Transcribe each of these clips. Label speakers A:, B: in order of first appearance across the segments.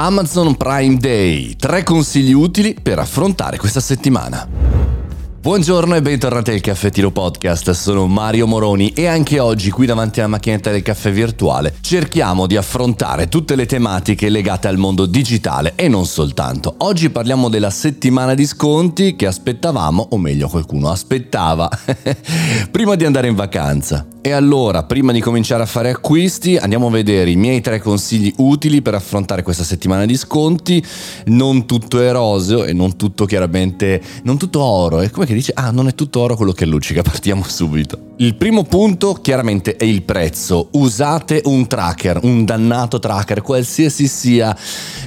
A: Amazon Prime Day, tre consigli utili per affrontare questa settimana. Buongiorno e bentornati al Caffettino Podcast, sono Mario Moroni e anche oggi qui davanti alla macchinetta del caffè virtuale cerchiamo di affrontare tutte le tematiche legate al mondo digitale e non soltanto. Oggi parliamo della settimana di sconti che aspettavamo, o meglio qualcuno aspettava, prima di andare in vacanza. E allora, prima di cominciare a fare acquisti, andiamo a vedere i miei tre consigli utili per affrontare questa settimana di sconti. Non tutto è roseo e non tutto chiaramente, non tutto oro. E come che dice, ah, non è tutto oro quello che luccica, partiamo subito. Il primo punto chiaramente è il prezzo. Usate un tracker, un dannato tracker, qualsiasi sia.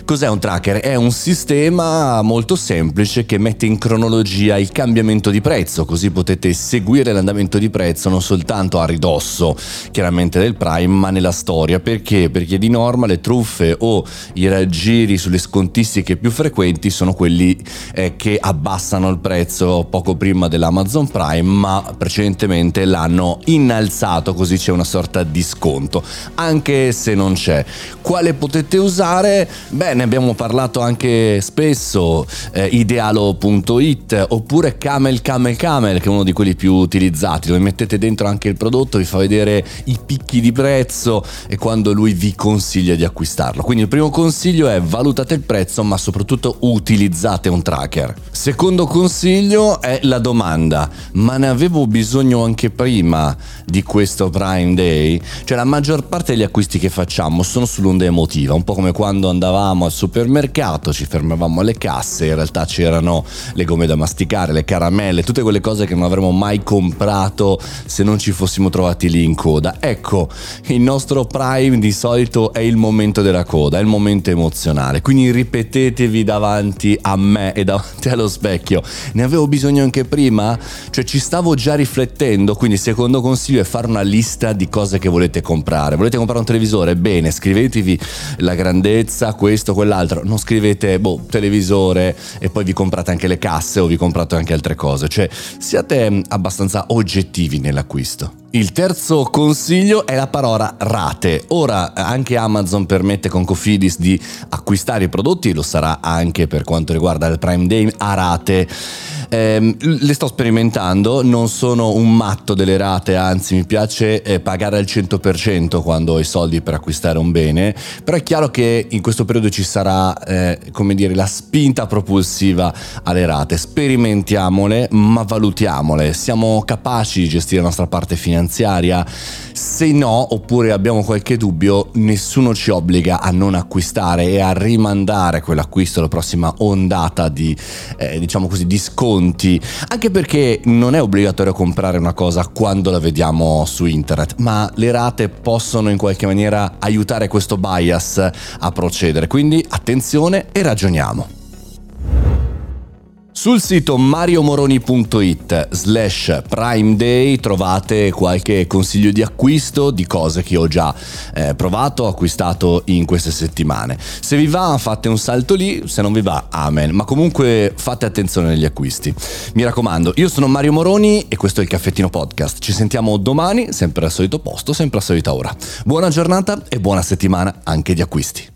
A: Cos'è un tracker? È un sistema molto semplice che mette in cronologia il cambiamento di prezzo, così potete seguire l'andamento di prezzo non soltanto a ridosso chiaramente del Prime, ma nella storia. Perché? Perché di norma le truffe o i raggiri sulle scontistiche più frequenti sono quelli eh, che abbassano il prezzo poco prima dell'Amazon Prime, ma precedentemente l'hanno innalzato così c'è una sorta di sconto, anche se non c'è. Quale potete usare? Beh, ne abbiamo parlato anche spesso, eh, idealo.it oppure Camel Camel Camel, che è uno di quelli più utilizzati, dove mettete dentro anche il prodotto, vi fa vedere i picchi di prezzo e quando lui vi consiglia di acquistarlo. Quindi il primo consiglio è valutate il prezzo, ma soprattutto utilizzate un tracker. Secondo consiglio è la domanda, ma ne avevo bisogno anche prima di questo Prime Day? Cioè la maggior parte degli acquisti che facciamo sono sull'onda emotiva, un po' come quando andavamo al supermercato, ci fermavamo alle casse, in realtà c'erano le gomme da masticare, le caramelle, tutte quelle cose che non avremmo mai comprato se non ci fossimo trovati lì in coda. Ecco, il nostro Prime di solito è il momento della coda, è il momento emozionale, quindi ripetetevi davanti a me e davanti allo specchio, ne avevo bisogno anche prima? Cioè ci stavo già riflettendo, quindi secondo consiglio è fare una lista di cose che volete comprare. Volete comprare un televisore? Bene, scrivetevi la grandezza, questo, quell'altro. Non scrivete, boh, televisore e poi vi comprate anche le casse o vi comprate anche altre cose. Cioè siate abbastanza oggettivi nell'acquisto. Il terzo consiglio è la parola rate. Ora anche Amazon permette con Cofidis di acquistare i prodotti, lo sarà anche per quanto riguarda il Prime Day a rate. Eh, le sto sperimentando, non sono un matto delle rate, anzi mi piace eh, pagare al 100% quando ho i soldi per acquistare un bene, però è chiaro che in questo periodo ci sarà, eh, come dire, la spinta propulsiva alle rate. Sperimentiamole, ma valutiamole. Siamo capaci di gestire la nostra parte finanziaria? Se no, oppure abbiamo qualche dubbio, nessuno ci obbliga a non acquistare e a rimandare quell'acquisto alla prossima ondata di, eh, diciamo così, di sconto conti, anche perché non è obbligatorio comprare una cosa quando la vediamo su internet, ma le rate possono in qualche maniera aiutare questo bias a procedere, quindi attenzione e ragioniamo. Sul sito mariomoroni.it slash prime day trovate qualche consiglio di acquisto di cose che ho già eh, provato, acquistato in queste settimane. Se vi va fate un salto lì, se non vi va amen, ma comunque fate attenzione negli acquisti. Mi raccomando, io sono Mario Moroni e questo è il Caffettino Podcast. Ci sentiamo domani, sempre al solito posto, sempre a solita ora. Buona giornata e buona settimana anche di acquisti.